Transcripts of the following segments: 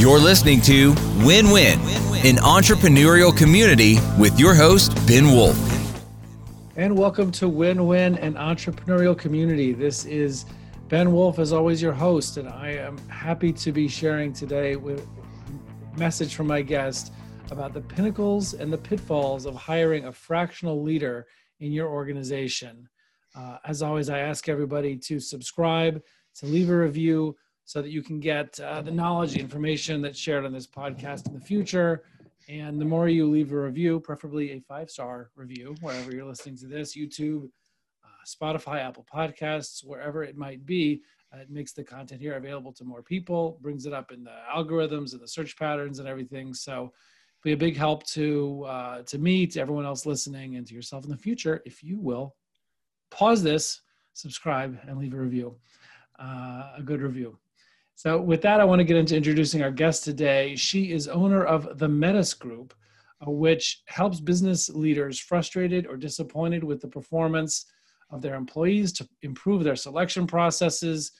You're listening to Win Win, an entrepreneurial community with your host, Ben Wolf. And welcome to Win Win, an entrepreneurial community. This is Ben Wolf, as always, your host, and I am happy to be sharing today with a message from my guest about the pinnacles and the pitfalls of hiring a fractional leader in your organization. Uh, as always, I ask everybody to subscribe, to leave a review, so that you can get uh, the knowledge, the information that's shared on this podcast in the future. And the more you leave a review, preferably a five star review, wherever you're listening to this YouTube, uh, Spotify, Apple Podcasts, wherever it might be, uh, it makes the content here available to more people, brings it up in the algorithms and the search patterns and everything. So, be a big help to uh, to me, to everyone else listening, and to yourself in the future if you will pause this, subscribe, and leave a review, uh, a good review. So, with that, I want to get into introducing our guest today. She is owner of the Metis Group, uh, which helps business leaders frustrated or disappointed with the performance of their employees to improve their selection processes,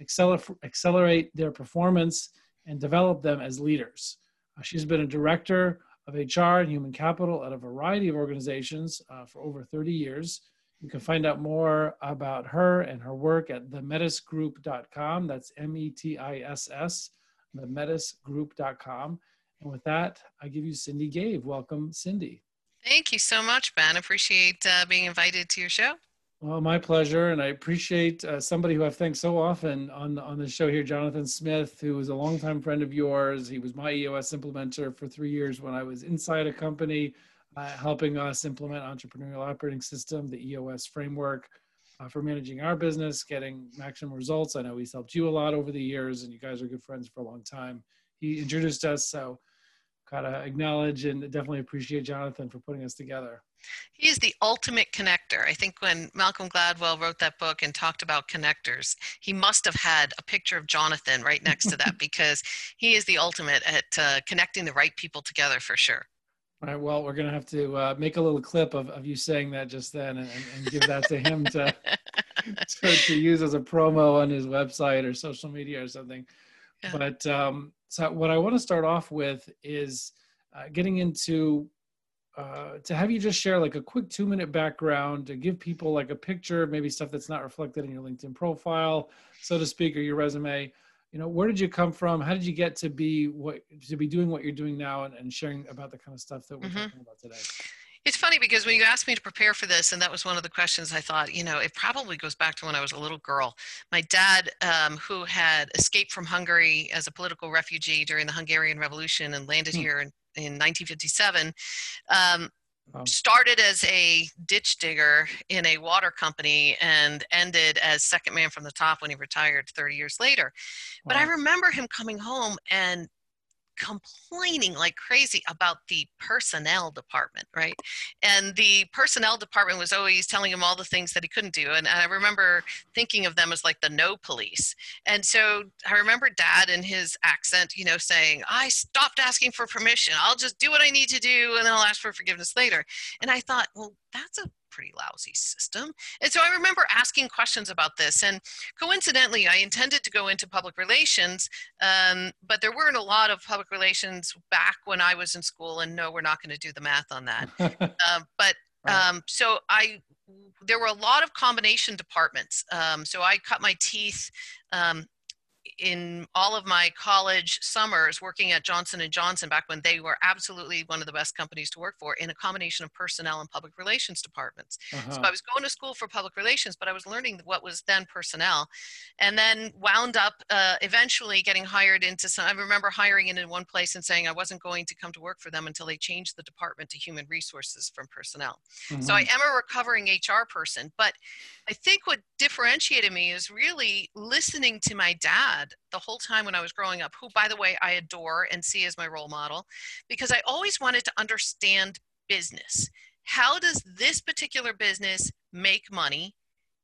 accelerate their performance, and develop them as leaders. Uh, she's been a director of HR and human capital at a variety of organizations uh, for over 30 years. You can find out more about her and her work at themetisgroup.com. That's M E T I S S, themetisgroup.com. And with that, I give you Cindy Gave. Welcome, Cindy. Thank you so much, Ben. Appreciate uh, being invited to your show. Well, my pleasure, and I appreciate uh, somebody who I've thanked so often on on the show here, Jonathan Smith, who was a longtime friend of yours. He was my EOS implementer for three years when I was inside a company uh, helping us implement entrepreneurial operating system, the EOS framework uh, for managing our business, getting maximum results. I know he's helped you a lot over the years, and you guys are good friends for a long time. He introduced us, so gotta acknowledge and definitely appreciate Jonathan for putting us together. He is the ultimate connector. I think when Malcolm Gladwell wrote that book and talked about connectors, he must have had a picture of Jonathan right next to that because he is the ultimate at uh, connecting the right people together for sure. All right. Well, we're going to have to uh, make a little clip of, of you saying that just then and, and give that to him to, to, to, use as a promo on his website or social media or something. Yeah. But um, so, what I want to start off with is uh, getting into uh, to have you just share like a quick two minute background to give people like a picture, maybe stuff that's not reflected in your LinkedIn profile, so to speak, or your resume you know where did you come from how did you get to be what to be doing what you're doing now and, and sharing about the kind of stuff that we're mm-hmm. talking about today it's funny because when you asked me to prepare for this, and that was one of the questions I thought, you know, it probably goes back to when I was a little girl. My dad, um, who had escaped from Hungary as a political refugee during the Hungarian Revolution and landed mm. here in, in 1957, um, started as a ditch digger in a water company and ended as second man from the top when he retired 30 years later. Wow. But I remember him coming home and complaining like crazy about the personnel department, right? And the personnel department was always telling him all the things that he couldn't do. And I remember thinking of them as like the no police. And so I remember dad in his accent, you know, saying, I stopped asking for permission. I'll just do what I need to do and then I'll ask for forgiveness later. And I thought, well, that's a pretty lousy system. And so I remember asking questions about this. And coincidentally, I intended to go into public relations, um, but there weren't a lot of public relations back when I was in school. And no, we're not going to do the math on that. uh, but um, so I there were a lot of combination departments. Um, so I cut my teeth um, in all of my college summers working at Johnson and Johnson back when they were absolutely one of the best companies to work for in a combination of personnel and public relations departments. Uh-huh. So I was going to school for public relations, but I was learning what was then personnel, and then wound up uh, eventually getting hired into some. I remember hiring in in one place and saying I wasn't going to come to work for them until they changed the department to human resources from personnel. Mm-hmm. So I mm-hmm. am a recovering HR person, but I think what differentiated me is really listening to my dad the whole time when I was growing up, who, by the way, I adore and see as my role model, because I always wanted to understand business. How does this particular business make money?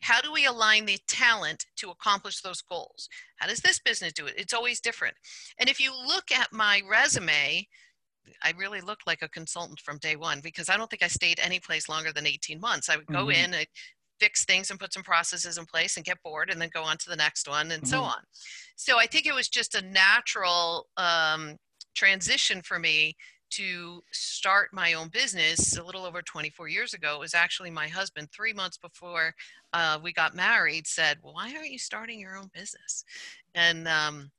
How do we align the talent to accomplish those goals? How does this business do it? It's always different. And if you look at my resume, I really looked like a consultant from day one because I don't think I stayed any place longer than 18 months. I would go mm-hmm. in, I'd fix things and put some processes in place and get bored and then go on to the next one and mm-hmm. so on. So I think it was just a natural um, transition for me to start my own business a little over 24 years ago. It was actually my husband, three months before uh, we got married, said, well, Why aren't you starting your own business? And um,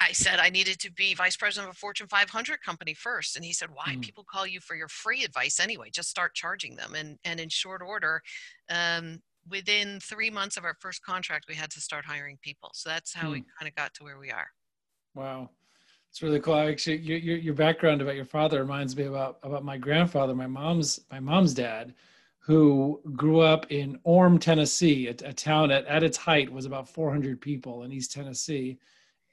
I said I needed to be vice president of a Fortune 500 company first. And he said, Why? Mm. People call you for your free advice anyway. Just start charging them. And, and in short order, um, within three months of our first contract, we had to start hiring people. So that's how mm. we kind of got to where we are. Wow. It's really cool. Actually, your, your, your background about your father reminds me about about my grandfather, my mom's my mom's dad, who grew up in Orme, Tennessee, a, a town at, at its height was about 400 people in East Tennessee,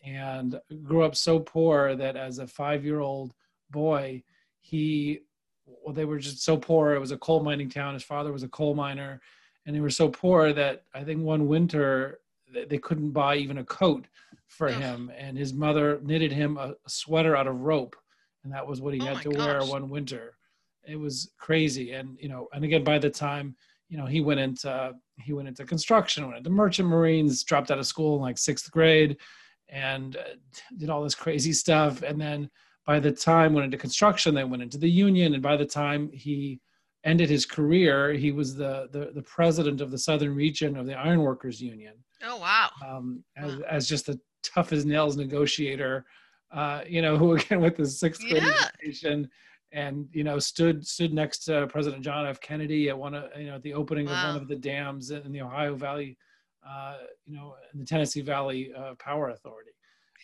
and grew up so poor that as a five year old boy, he well they were just so poor. It was a coal mining town. His father was a coal miner, and they were so poor that I think one winter they couldn't buy even a coat for him and his mother knitted him a, sweater out of rope and that was what he oh had to gosh. wear one winter it was crazy and you know and again by the time you know he went into he went into construction went into merchant marines dropped out of school in like sixth grade and uh, did all this crazy stuff and then by the time went into construction they went into the union and by the time he ended his career he was the the, the president of the southern region of the ironworkers union Oh wow! Um, as, wow. as just the tough as nails negotiator, uh, you know, who again with his sixth grade yeah. education, and you know stood stood next to President John F. Kennedy at one of you know at the opening wow. of one of the dams in the Ohio Valley, uh, you know, the Tennessee Valley uh, Power Authority.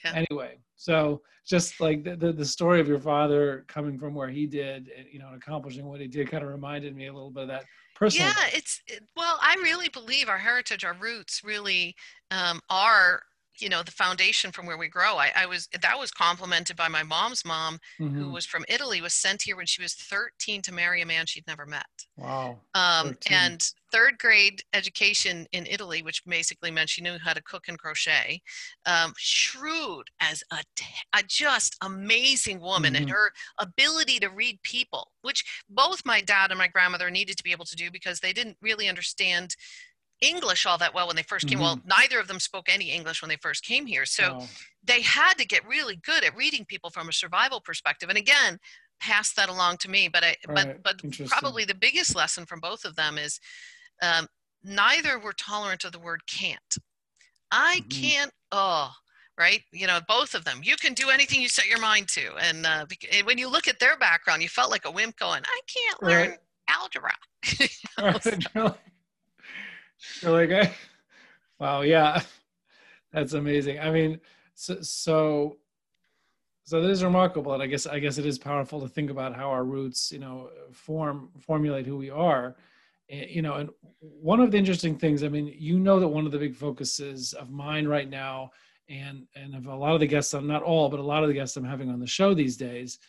Yeah. Anyway, so just like the, the, the story of your father coming from where he did, you know, and accomplishing what he did, kind of reminded me a little bit of that personal. Yeah, it's well, I really believe our heritage, our roots, really um, are you know the foundation from where we grow I, I was that was complimented by my mom's mom mm-hmm. who was from italy was sent here when she was 13 to marry a man she'd never met wow um, and third grade education in italy which basically meant she knew how to cook and crochet um, shrewd as a, a, just amazing woman mm-hmm. and her ability to read people which both my dad and my grandmother needed to be able to do because they didn't really understand English all that well when they 1st came. Mm-hmm. Well, neither of them spoke any English when they first came here. So oh. they had to get really good at reading people from a survival perspective. And again, pass that along to me. But I, right. but but probably the biggest lesson from both of them is um, neither were tolerant of the word can't. I mm-hmm. can't. Oh, right. You know, both of them. You can do anything you set your mind to. And uh, when you look at their background, you felt like a wimp going, "I can't learn right. algebra." you know, you're like, eh. wow, yeah, that's amazing. I mean, so, so, so this is remarkable, and I guess I guess it is powerful to think about how our roots, you know, form formulate who we are. Eh, you know, and one of the interesting things, I mean, you know that one of the big focuses of mine right now, and and of a lot of the guests, I'm not all, but a lot of the guests I'm having on the show these days,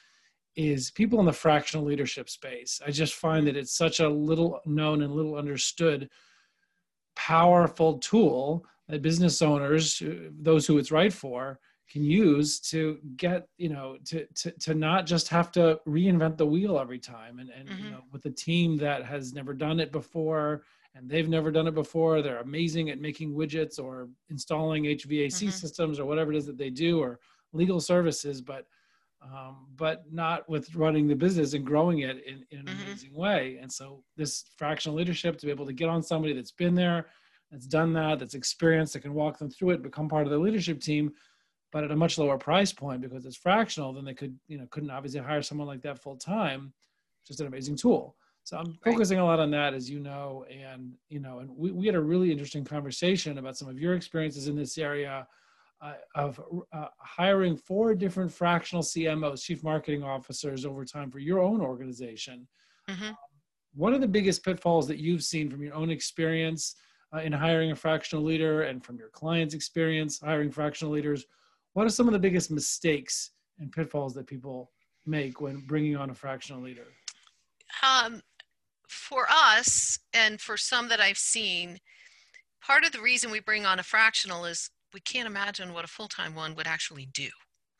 is people in the fractional leadership space. I just find that it's such a little known and little understood powerful tool that business owners, uh, those who it's right for, can use to get you know to to, to not just have to reinvent the wheel every time and and mm-hmm. you know with a team that has never done it before and they've never done it before they're amazing at making widgets or installing hvac mm-hmm. systems or whatever it is that they do or legal services but um, but not with running the business and growing it in, in an mm-hmm. amazing way. And so this fractional leadership to be able to get on somebody that's been there, that's done that, that's experienced, that can walk them through it, become part of the leadership team, but at a much lower price point because it's fractional, then they could, you know, couldn't obviously hire someone like that full time. Just an amazing tool. So I'm right. focusing a lot on that, as you know, and you know, and we, we had a really interesting conversation about some of your experiences in this area uh, of uh, hiring four different fractional CMOs, chief marketing officers, over time for your own organization. Mm-hmm. Um, what are the biggest pitfalls that you've seen from your own experience uh, in hiring a fractional leader and from your clients' experience hiring fractional leaders? What are some of the biggest mistakes and pitfalls that people make when bringing on a fractional leader? Um, for us, and for some that I've seen, part of the reason we bring on a fractional is we can't imagine what a full-time one would actually do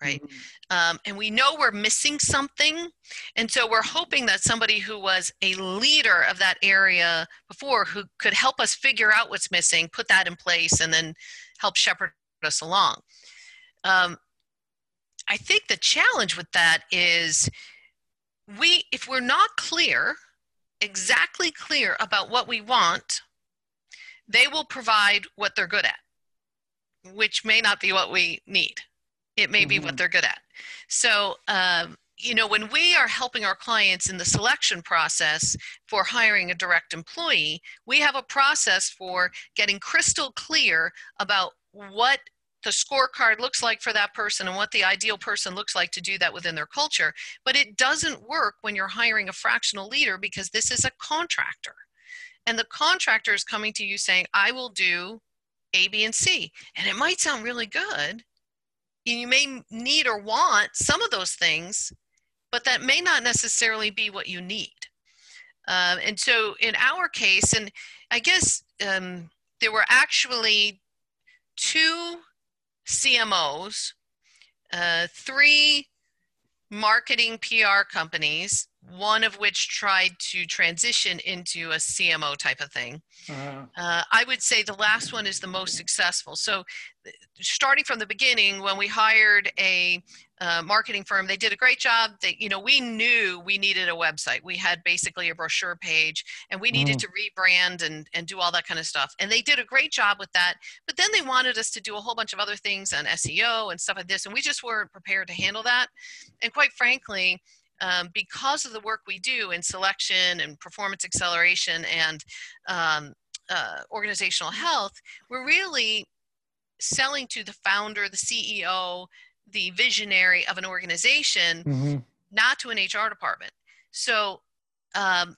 right? Mm-hmm. Um, and we know we're missing something. And so we're hoping that somebody who was a leader of that area before who could help us figure out what's missing, put that in place, and then help shepherd us along. Um, I think the challenge with that is we, if we're not clear, exactly clear about what we want, they will provide what they're good at, which may not be what we need. It may mm-hmm. be what mm-hmm. they're good at. So, um, you know, when we are helping our clients in the selection process for hiring a direct employee, we have a process for getting crystal clear about what the scorecard looks like for that person and what the ideal person looks like to do that within their culture. But it doesn't work when you're hiring a fractional leader because this is a contractor. And the contractor is coming to you saying, I will do A, B, and C. And it might sound really good, you may need or want some of those things, but that may not necessarily be what you need. Um, and so in our case, and I guess um, there were actually two CMOs, uh, three marketing PR companies, one of which tried to transition into a CMO type of thing. Uh-huh. Uh, I would say the last one is the most successful. So, starting from the beginning, when we hired a uh, marketing firm, they did a great job. They, you know, we knew we needed a website. We had basically a brochure page, and we needed mm. to rebrand and and do all that kind of stuff. And they did a great job with that. But then they wanted us to do a whole bunch of other things on SEO and stuff like this, and we just weren't prepared to handle that. And quite frankly um, because of the work we do in selection and performance acceleration and um, uh, organizational health, we're really selling to the founder, the CEO, the visionary of an organization, mm-hmm. not to an HR department. So um,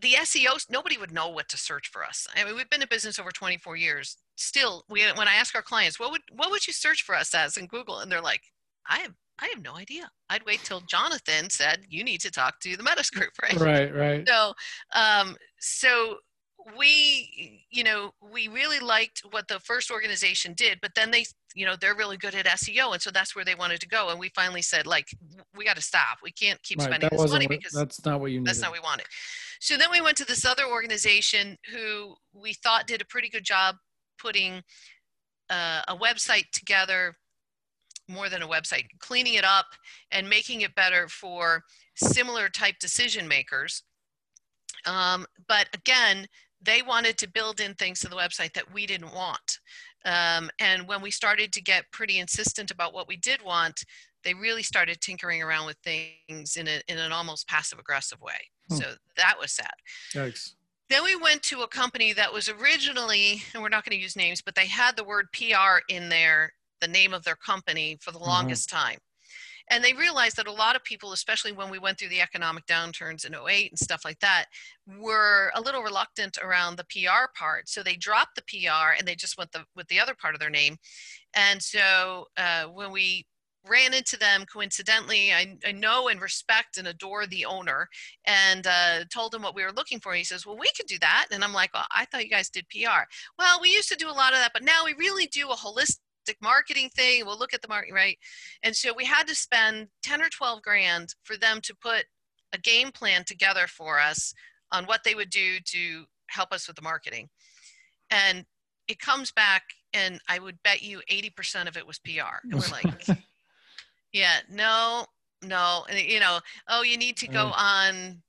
the SEOs, nobody would know what to search for us. I mean, we've been in business over 24 years. Still, we, when I ask our clients, what would what would you search for us as in Google, and they're like, I have I have no idea. I'd wait till Jonathan said, you need to talk to the Metis group, right? Right, right. So, um, so we, you know, we really liked what the first organization did, but then they, you know, they're really good at SEO. And so that's where they wanted to go. And we finally said, like, we got to stop. We can't keep right, spending this money because that's not what you needed. That's not what we wanted. So then we went to this other organization who we thought did a pretty good job putting uh, a website together more than a website, cleaning it up and making it better for similar type decision makers. Um, but again, they wanted to build in things to the website that we didn't want. Um, and when we started to get pretty insistent about what we did want, they really started tinkering around with things in, a, in an almost passive aggressive way. Hmm. So that was sad. Yikes. Then we went to a company that was originally, and we're not going to use names, but they had the word PR in their the name of their company for the mm-hmm. longest time. And they realized that a lot of people, especially when we went through the economic downturns in 08 and stuff like that, were a little reluctant around the PR part. So they dropped the PR and they just went the, with the other part of their name. And so uh, when we ran into them coincidentally. I, I, know and respect and adore the owner and uh, told him what we were looking for. He says, Well, we could do that. And I'm like, Well, I thought you guys did PR. Well, we used to do a lot of that, but now we really do a holistic marketing thing. We'll look at the market, right? And so we had to spend 10 or 12 grand for them to put a game plan together for us on what they would do to help us with the marketing. And it comes back, and I would bet you 80% of it was PR. And we're like, yeah, no, no. And, you know, oh, you need to go mm. on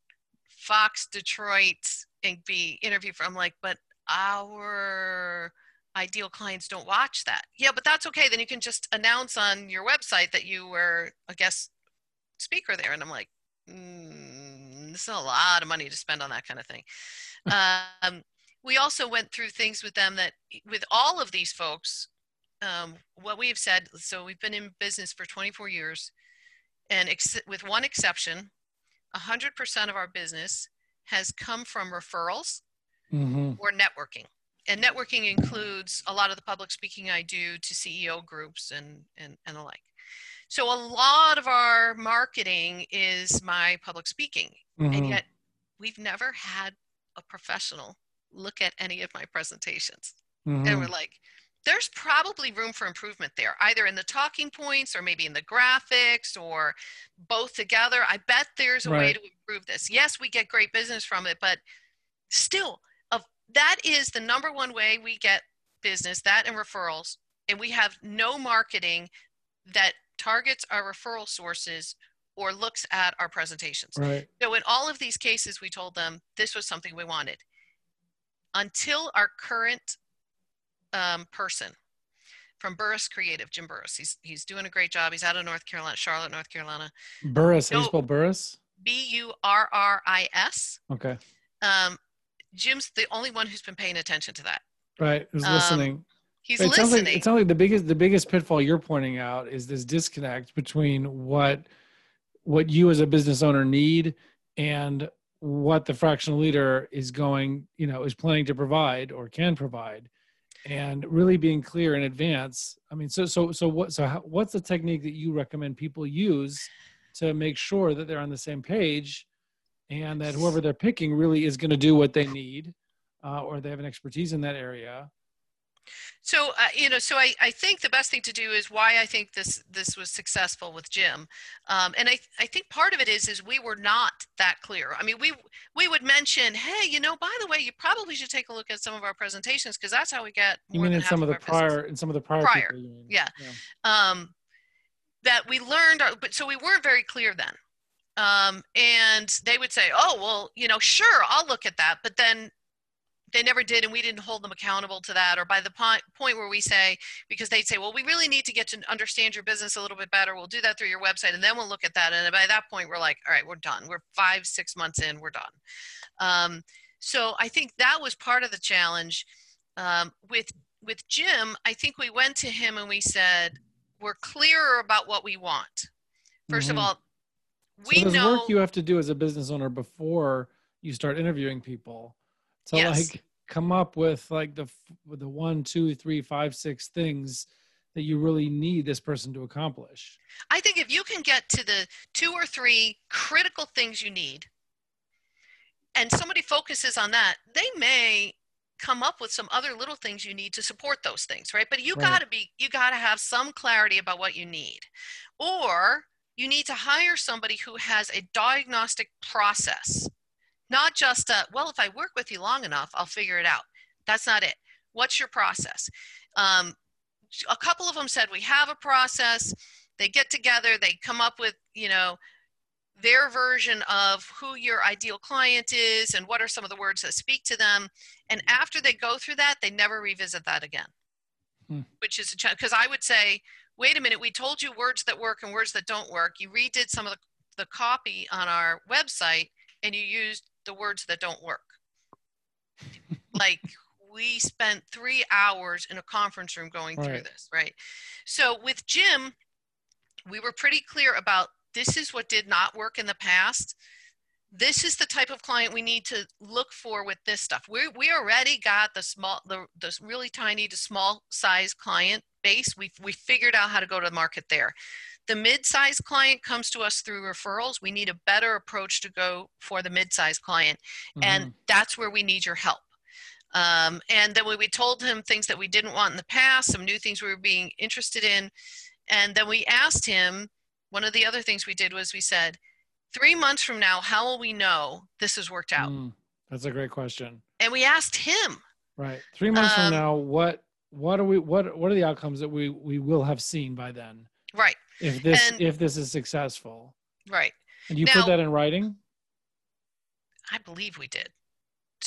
Fox Detroit and be interviewed for. I'm like, but our ideal clients don't watch that. Yeah, but that's okay. Then you can just announce on your website that you were a guest speaker there. And I'm like, mm, this is a lot of money to spend on that kind of thing. um, we also went through things with them that, with all of these folks, um, what we have said. So we've been in business for 24 years, and ex- with one exception, 100% of our business has come from referrals mm-hmm. or networking and networking includes a lot of the public speaking I do to CEO groups and, and, and the like. So a lot of our marketing is my public speaking. Mm-hmm. And yet we've never had a professional look at any of my presentations. Mm-hmm. And we're like, there's probably room for improvement there, either in the talking points or maybe in the graphics or both together. I bet there's a right. way to improve this. Yes, we get great business from it, but still, that is the number one way we get business, that and referrals. And we have no marketing that targets our referral sources or looks at our presentations. Right. So in all of these cases, we told them this was something we wanted. Until our current um, person from Burris Creative, Jim Burris. He's he's doing a great job. He's out of North Carolina, Charlotte, North Carolina. Burris, how do you spell Burris? B U R R I S. Okay. Um, Jim's the only one who's been paying attention to that. Right, who's um, listening. He's it listening. Sounds like, it sounds like the biggest the biggest pitfall you're pointing out is this disconnect between what what you as a business owner need and what the fractional leader is going, you know, is planning to provide or can provide and really being clear in advance i mean so so so what so how, what's the technique that you recommend people use to make sure that they're on the same page and that whoever they're picking really is going to do what they need uh, or they have an expertise in that area so uh, you know, so I, I think the best thing to do is why I think this this was successful with Jim, um, and I I think part of it is is we were not that clear. I mean, we we would mention, hey, you know, by the way, you probably should take a look at some of our presentations because that's how we get. you mean in some of, of the prior in some of the prior prior, yeah. yeah. Um, that we learned, uh, but so we weren't very clear then. Um, and they would say, oh well, you know, sure, I'll look at that, but then they never did and we didn't hold them accountable to that or by the point point where we say because they'd say well we really need to get to understand your business a little bit better we'll do that through your website and then we'll look at that and by that point we're like all right we're done we're five six months in we're done um, so i think that was part of the challenge um, with with jim i think we went to him and we said we're clearer about what we want 1st mm-hmm. of all we so know work you have to do as a business owner before you start interviewing people to yes. like come up with like the the one, two, three, five, six things that you really need this person to accomplish. I think if you can get to the two or three critical things you need, and somebody focuses on that, they may come up with some other little things you need to support those things, right? But you right. got to be you got to have some clarity about what you need. Or you need to hire somebody who has a diagnostic process not just a, well, if I work with you long enough, I'll figure it out. That's not it. What's your process? Um, a couple of them said, we have a process. They get together, they come up with, you know, their version of who your ideal client is and what are some of the words that speak to them. And after they go through that, they never revisit that again, hmm. which is a challenge. Because I would say, wait a minute, we told you words that work and words that don't work. You redid some of the, the copy on our website and you used the words that don't work. like we spent three hours in a conference room going right. through this, right? So with Jim, we were pretty clear about this is what did not work in the past. This is the type of client we need to look for with this stuff. We we already got the small, the, the really tiny to small size client base. We we figured out how to go to the market there. The mid-sized client comes to us through referrals. We need a better approach to go for the mid-sized client mm-hmm. and that's where we need your help. Um, and then we we told him things that we didn't want in the past some new things we were being interested in and then we asked him one of the other things we did was we said three months from now how will we know this has worked out? Mm, that's a great question. And we asked him. Right. Three months um, from now what what are we what what are the outcomes that we we will have seen by then? Right. If this and, if this is successful. Right. And you now, put that in writing? I believe we did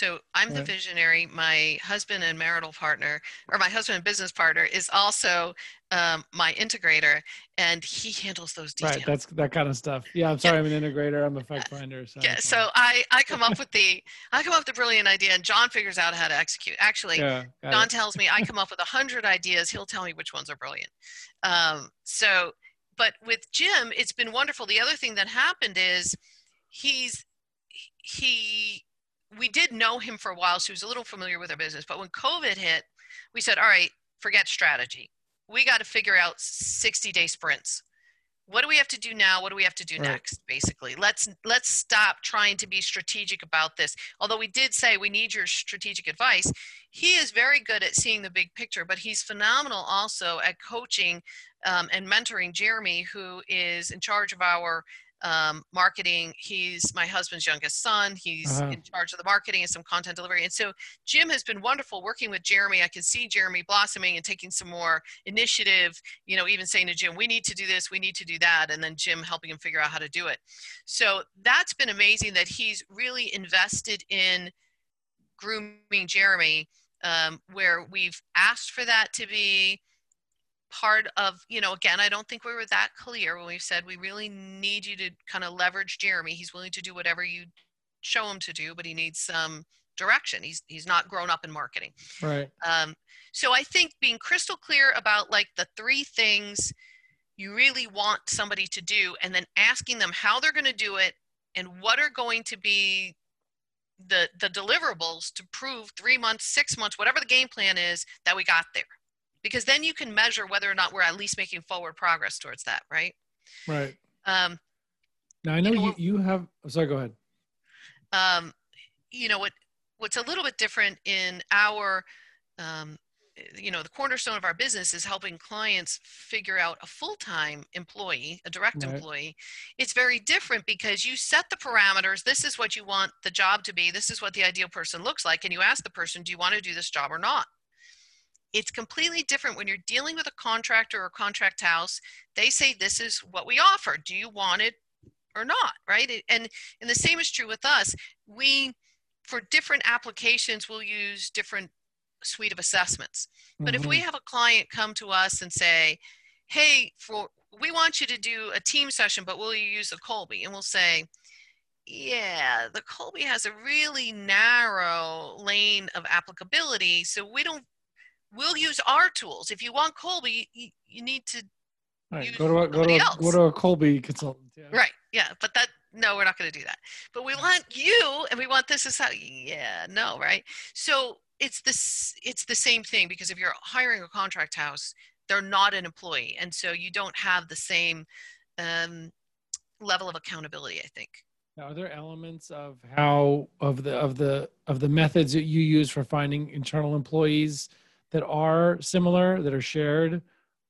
so i'm right. the visionary my husband and marital partner or my husband and business partner is also um, my integrator and he handles those details right that's that kind of stuff yeah i'm sorry yeah. i'm an integrator i'm a fact finder so yeah so i i come up with the i come up with the brilliant idea and john figures out how to execute actually yeah, john it. tells me i come up with a hundred ideas he'll tell me which ones are brilliant um, so but with Jim, it's been wonderful. The other thing that happened is he's he we did know him for a while, so he was a little familiar with our business. But when COVID hit, we said, all right, forget strategy. We got to figure out 60 day sprints. what do we have to do now what do we have to do Right. next basically let's let's stop trying to be strategic about this although we did say we need your strategic advice he is very good at seeing the big picture but he's phenomenal also at coaching um, and mentoring jeremy who is in charge of our um, marketing he's my husband's youngest son he's Uh-huh. in charge of the marketing and some content delivery and so jim has been wonderful working with jeremy i can see jeremy blossoming and taking some more initiative you know, even saying to Jim, we need to do this, we need to do that, and then Jim helping him figure out how to do it. So that's been amazing that he's really invested in grooming Jeremy, um, where we've asked for that to be part of, you know, again, I don't think we were that clear when we said we really need you to kind of leverage Jeremy. He's willing to do whatever you show him to do, but he needs some direction. He's he's not grown up in marketing. Right. Um, so I think being crystal clear about like the three things you really want somebody to do, and then asking them how they're going to do it and what are going to be the the deliverables to prove three months, six months, whatever the game plan is that we got there. Because then you can measure whether or not we're at least making forward progress towards that, right? Right. Um, Now I know You know you, you have. Oh, sorry. Go ahead. um, you know what what's a little bit different in our um, you know the cornerstone of our business is helping clients figure out a full-time employee a direct Right. employee it's very different because you set the parameters this is what you want the job to be this is what the ideal person looks like and you ask the person do you want to do this job or not it's completely different when you're dealing with a contractor or contract house they say this is what we offer. Do you want it or not? Right? And and the same is true with us. We for different applications we'll use different suite of assessments. But if we Mhm. have a client come to us and say hey for we want you to do a team session but will you use the kolbe? And we'll say yeah the kolbe has a really narrow lane of applicability so we don't we'll use our tools if you want kolbe you, you need to right, go to a, go to a, go to a Kolbe consultant. Yeah. Right. Yeah. But that, no, we're not going to do that. But we want you and we want this is how, yeah, no, right. So it's this, it's the same thing because if you're hiring a contract house, they're not an employee. And so you don't have the same um, level of accountability, I think. Now, are there elements of how of the of the of the methods that you use for finding internal employees that are similar that are shared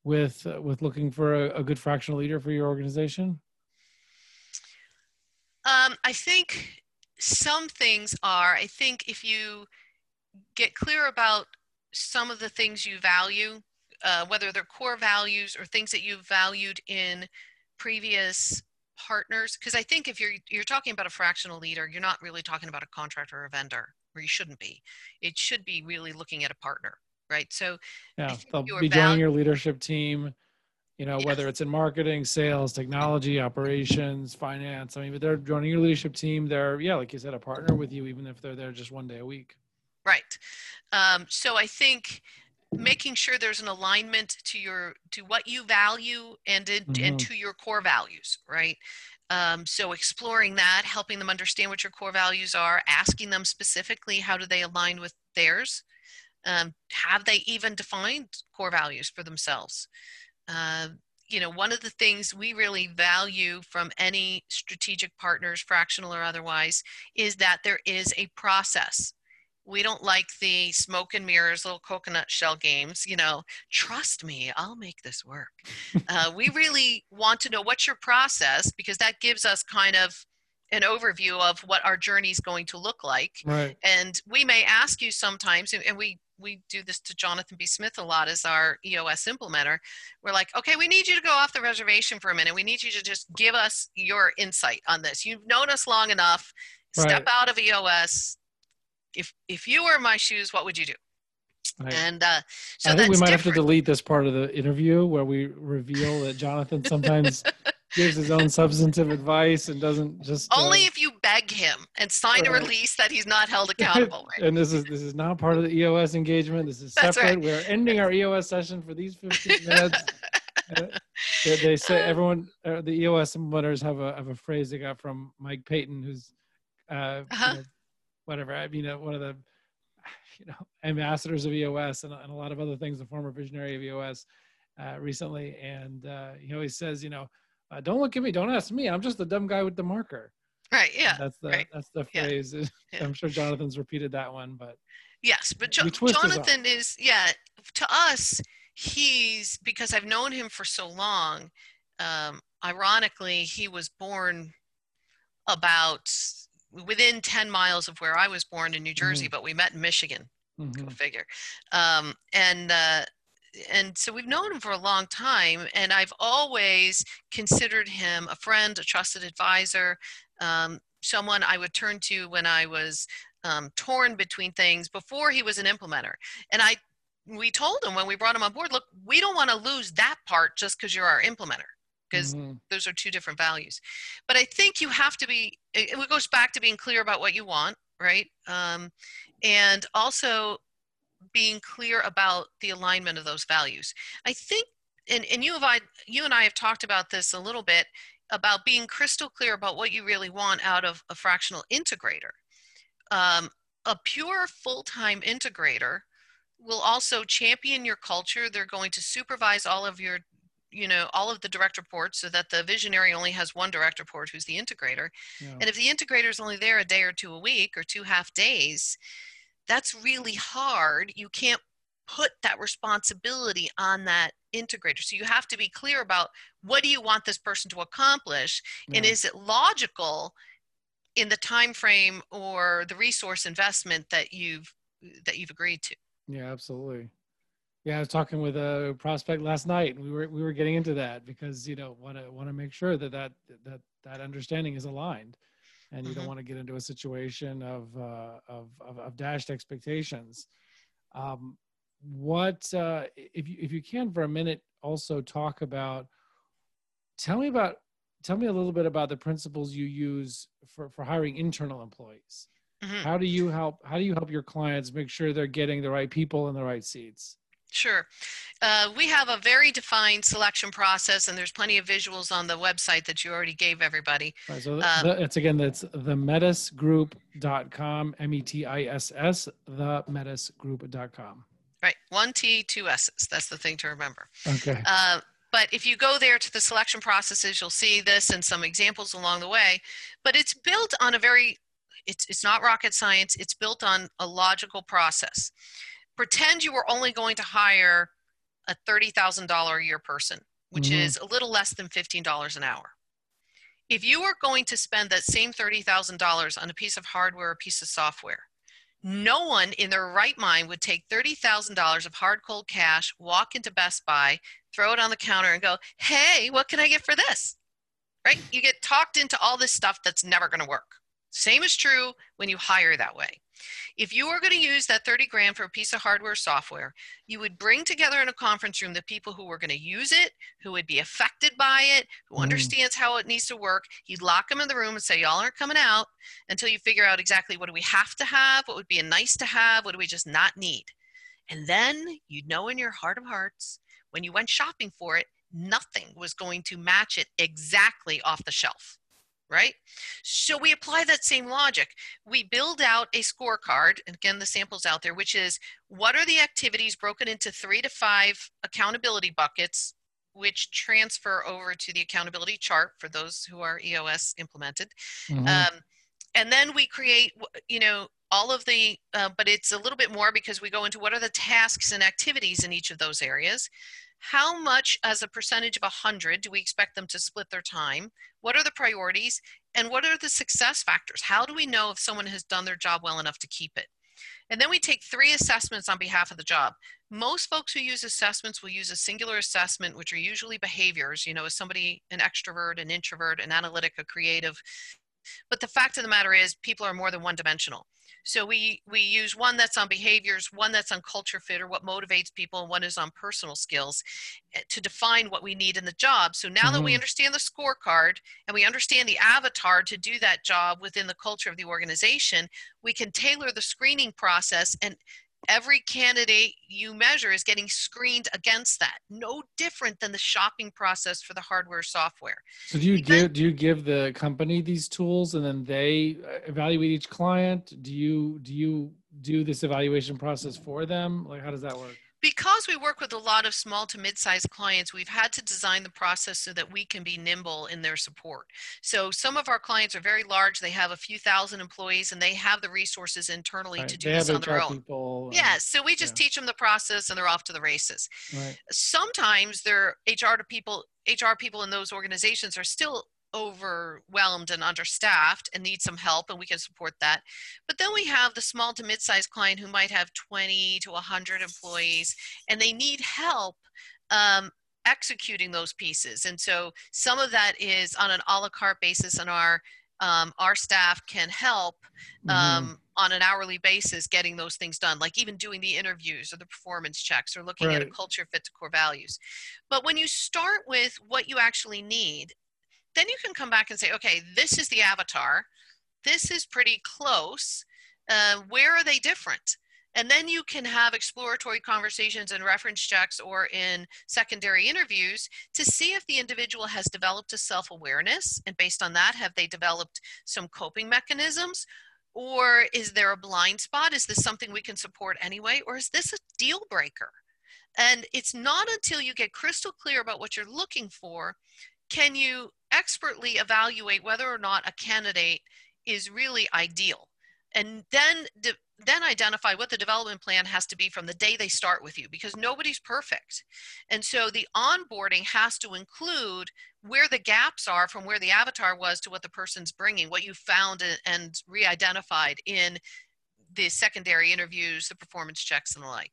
with uh, with looking for a, a good fractional leader for your organization? Um, I think some things are, I think if you get clear about some of the things you value, uh, whether they're core values or things that you've valued in previous partners, because I think if you're you're talking about a fractional leader, you're not really talking about a contractor or a vendor, or you shouldn't be. It should be really looking at a partner, right? So Yeah, they'll be joining your leadership team. You know, Yes. whether it's in marketing, sales, technology, operations, finance. I mean, but they're joining your leadership team. They're yeah, like you said, a partner with you, even if they're there just one day a week. Right. Um, so I think making sure there's an alignment to your to what you value and in, and Mhm. to your core values, right? Um, so exploring that, helping them understand what your core values are, asking them specifically how do they align with theirs. Um, have they even defined core values for themselves? Uh, you know, one of the things we really value from any strategic partners, fractional or otherwise, is that there is a process we don't like the smoke and mirrors little coconut shell games you know trust me i'll make this work uh, we really want to know what's your process because that gives us kind of an overview of what our journey is going to look like Right. and we may ask you sometimes and- and we we do this to jonathan b. Smith a lot as our eos implementer we're like okay we need you to go off the reservation for a minute. We need you to just give us your insight on this. You've known us long enough. Step Right. out of eos if if you were in my shoes what would you do? Right. and uh so I think we might have to delete this part of the interview where we reveal that Jonathan sometimes gives his own substantive advice and doesn't just uh, only if you beg him and sign a release that he's not held accountable right? and this is this is not part of the EOS engagement. This is That's separate. right. We're ending our EOS session for these 15 minutes. Uh, they, they say everyone, uh, the EOS implementers have a have a phrase they got from Mike Paton, who's, uh, Uh-huh. know, whatever. I mean, uh, one of the, you know, ambassadors of EOS and, and a lot of other things. The former visionary of EOS, uh, recently, and uh, he always says, you know, uh, don't look at me, don't ask me. I'm just the dumb guy with the marker. Right. Yeah. That's the right. that's the phrase. Yeah. I'm sure Jonathan's repeated that one, but Yes, but jo- We twist his arm. Jonathan is yeah. To us, he's because I've known him for so long. Um, ironically, he was born about within 10 miles of where I was born in New Jersey, but we met in Michigan. Go mhm, figure. Um, and uh, and so we've known him for a long time, and I've always considered him a friend, a trusted advisor, um, someone I would turn to when I was um, torn between things before he was an implementer. And I, we told him when we brought him on board, look, we don't want to lose that part just because you're our implementer, because mhm, those are two different values. But I think you have to be, it it goes back to being clear about what you want, right? Um, and also being clear about the alignment of those values. I think, and, and you, have, I, you and I have talked about this a little bit about being crystal clear about what you really want out of a fractional integrator. Um, a pure full time integrator will also champion your culture. They're going to supervise all of your you know all of the direct reports so that the visionary only has one direct report who's the integrator yeah. and if the integrator is only there a day or two a week or two half days that's really hard you can't put that responsibility on that integrator so you have to be clear about what do you want this person to accomplish and is it logical in the time frame or the resource investment that you've that you've agreed to Yeah, absolutely. Yeah, I was talking with a prospect last night, and we were we were getting into that because you know want to want to make sure that that that that understanding is aligned, and you don't Mhm. want to get into a situation of uh, of, of of dashed expectations. Um, what uh, if you if you can for a minute also talk about? Tell me about tell me a little bit about the principles you use for for hiring internal employees Mhm. how do you help how do you help your clients make sure they're getting the right people in the right seats Sure. Uh, we have a very defined selection process, and there's plenty of visuals on the website that you already gave everybody. right so Um, the, it's again that's the metisgroup.com m-e-t-i-s-s the metisgroup.com Right. One T, two S's. That's the thing to remember. okay Uh, but if you go there to the selection processes, you'll see this and some examples along the way. But it's built on a very, it's, it's not rocket science, it's built on a logical process. Pretend you were only going to hire a $30,000 a year person, which Mhm. is a little less than $15 an hour. If you were going to spend that same $30,000 on a piece of hardware or a piece of software, no one in their right mind would take $30,000 of hard cold cash, walk into Best Buy, throw it on the counter, and go, hey, what can I get for this? Right? You get talked into all this stuff that's never going to work. Same is true when you hire that way. If you were going to use that 30 grand for a piece of hardware or software, you would bring together in a conference room the people who were going to use it, who would be affected by it, who Mhm. understands how it needs to work. You'd lock them in the room and say, y'all aren't coming out until you figure out exactly what do we have to have, what would be a nice to have, what do we just not need. And then you'd know in your heart of hearts, when you went shopping for it, nothing was going to match it exactly off the shelf, right? So we apply that same logic. We build out a scorecard, and again, the sample's out there, which is what are the activities broken into three to five accountability buckets, which transfer over to the accountability chart for those who are EOS implemented. Mhm. Um, and then we create, you know, all of the, uh, but it's a little bit more because we go into what are the tasks and activities in each of those areas. How much, as a percentage of 100, do we expect them to split their time? What are the priorities? And what are the success factors? How do we know if someone has done their job well enough to keep it? And then we take three assessments on behalf of the job. Most folks who use assessments will use a singular assessment, which are usually behaviors. You know, is somebody an extrovert, an introvert, an analytic, a creative? But the fact of the matter is, people are more than one dimensional. So we we use one that's on behaviors, one that's on culture fit or what motivates people, and one is on personal skills eh, to define what we need in the job. So now that we Mhm. understand the scorecard and we understand the avatar to do that job within the culture of the organization, we can tailor the screening process and every candidate you measure is getting screened against that. No different than the shopping process for the hardware software. so do you can- give do you give the company these tools and then they uh, evaluate each client do you do you do this evaluation process for them like how does that work because we work with a lot of small to mid-sized clients we've had to design the process so that we can be nimble in their support so some of our clients are very large they have a few thousand employees and they have the resources internally right. to do they this on their own yeah so we just yeah. teach them the process and they're off to the races right. sometimes their hr to people hr people in those organizations are still overwhelmed and understaffed and need some help and we can support that but then we have the small to mid-sized client who might have 20 to 100 employees and they need help um, executing those pieces and so some of that is on an a la carte basis and our um, our staff can help um, mm-hmm. on an hourly basis getting those things done, like even doing the interviews or the performance checks or looking right. at a culture fit to core values. But when you start with what you actually need then you can come back and say, okay, this is the avatar. This is pretty close. Uh, where are they different? And then you can have exploratory conversations and reference checks or in secondary interviews to see if the individual has developed a self awareness. And based on that, have they developed some coping mechanisms? Or is there a blind spot? Is this something we can support anyway? Or is this a deal breaker? And it's not until you get crystal clear about what you're looking for can you expertly evaluate whether or not a candidate is really ideal. And then de- then identify what the development plan has to be from the day they start with you because nobody's perfect. And so the onboarding has to include where the gaps are from where the avatar was to what the person's bringing what you found and re-identified in the secondary interviews the performance checks and the like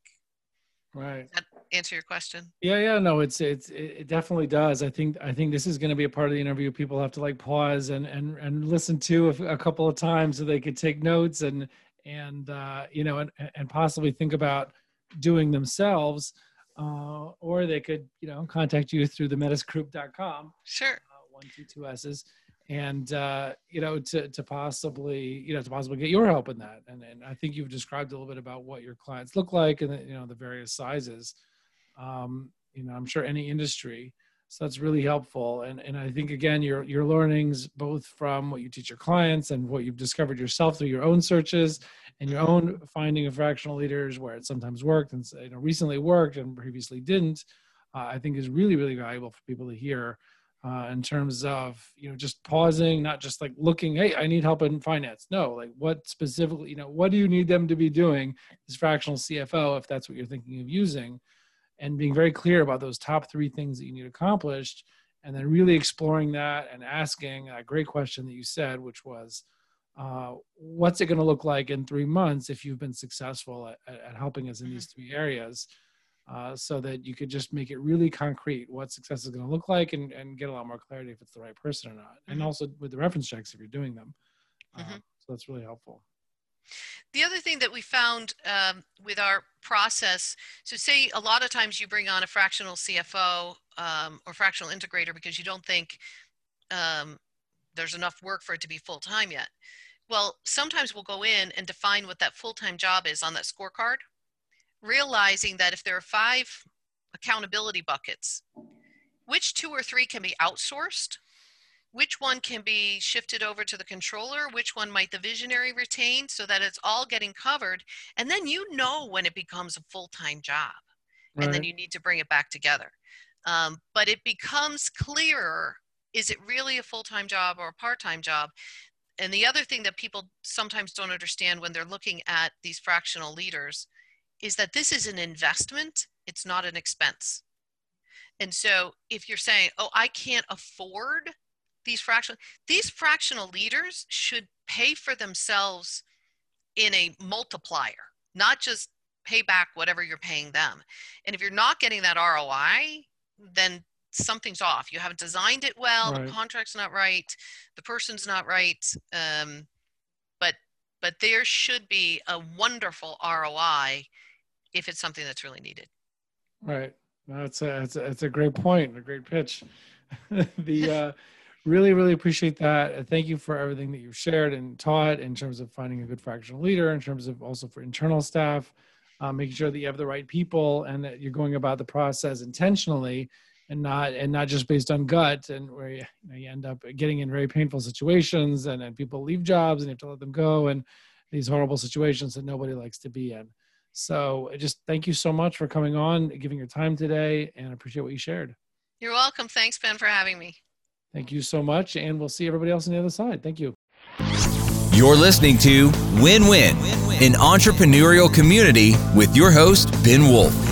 Right. Does that answer your question? Yeah, yeah, no, it's it's it definitely does. I think I think this is going to be a part of the interview. People have to like pause and and and listen to a, a couple of times so they could take notes and and uh, you know and and possibly think about doing themselves. Uh, or they could, you know, contact you through the metasgroup.com. Sure. Uh, one, two, two S's and uh, you know to to possibly you know to possibly get your help in that. And and I think you've described a little bit about what your clients look like and the, you know the various sizes. Um, you know I'm sure any industry. So that's really helpful. And and I think again your your learnings both from what you teach your clients and what you've discovered yourself through your own searches and your own finding of fractional leaders where it sometimes worked and you know recently worked and previously didn't uh, I think is really really valuable for people to hear uh, in terms of you know just pausing not just like looking hey i need help in finance no like what specifically you know what do you need them to be doing as fractional cfo if that's what you're thinking of using and being very clear about those top three things that you need accomplished and then really exploring that and asking a great question that you said which was uh, what's it going to look like in three months if you've been successful at, at helping us in these mm-hmm. three areas uh, so that you could just make it really concrete what success is going to look like and, and get a lot more clarity if it's the right person or not. Mm-hmm. And also with the reference checks if you're doing them. Mm-hmm. Uh, so that's really helpful. The other thing that we found um, with our process, so say a lot of times you bring on a fractional CFO um, or fractional integrator because you don't think um, there's enough work for it to be full time yet. Well, sometimes we'll go in and define what that full time job is on that scorecard realizing that if there are five accountability buckets, which two or three can be outsourced? Which one can be shifted over to the controller? Which one might the visionary retain so that it's all getting covered? And then you know when it becomes a full time job. Right. And then you need to bring it back together. Um, but it becomes clearer is it really a full time job or a part time job? And the other thing that people sometimes don't understand when they're looking at these fractional leaders is that this is an investment, it's not an expense. And so if you're saying, oh, I can't afford these fractional, these fractional leaders should pay for themselves in a multiplier, not just pay back whatever you're paying them. And if you're not getting that ROI, then something's off. You haven't designed it well, right. the contract's not right, the person's not right. Um, but but there should be a wonderful ROI if it's something that's really needed. Right. That's a, that's a, that's a great point, a great pitch. the uh, really, really appreciate that. Thank you for everything that you've shared and taught in terms of finding a good fractional leader, in terms of also for internal staff, uh, making sure that you have the right people and that you're going about the process intentionally and not and not just based on gut and where you, you, know, you end up getting in very painful situations and then people leave jobs and you have to let them go and these horrible situations that nobody likes to be in. So just thank you so much for coming on, giving your time today, and I appreciate what you shared. You're welcome. Thanks, Ben, for having me. Thank you so much. And we'll see everybody else on the other side. Thank you. You're listening to Win Win, an entrepreneurial community with your host, Ben Wolf.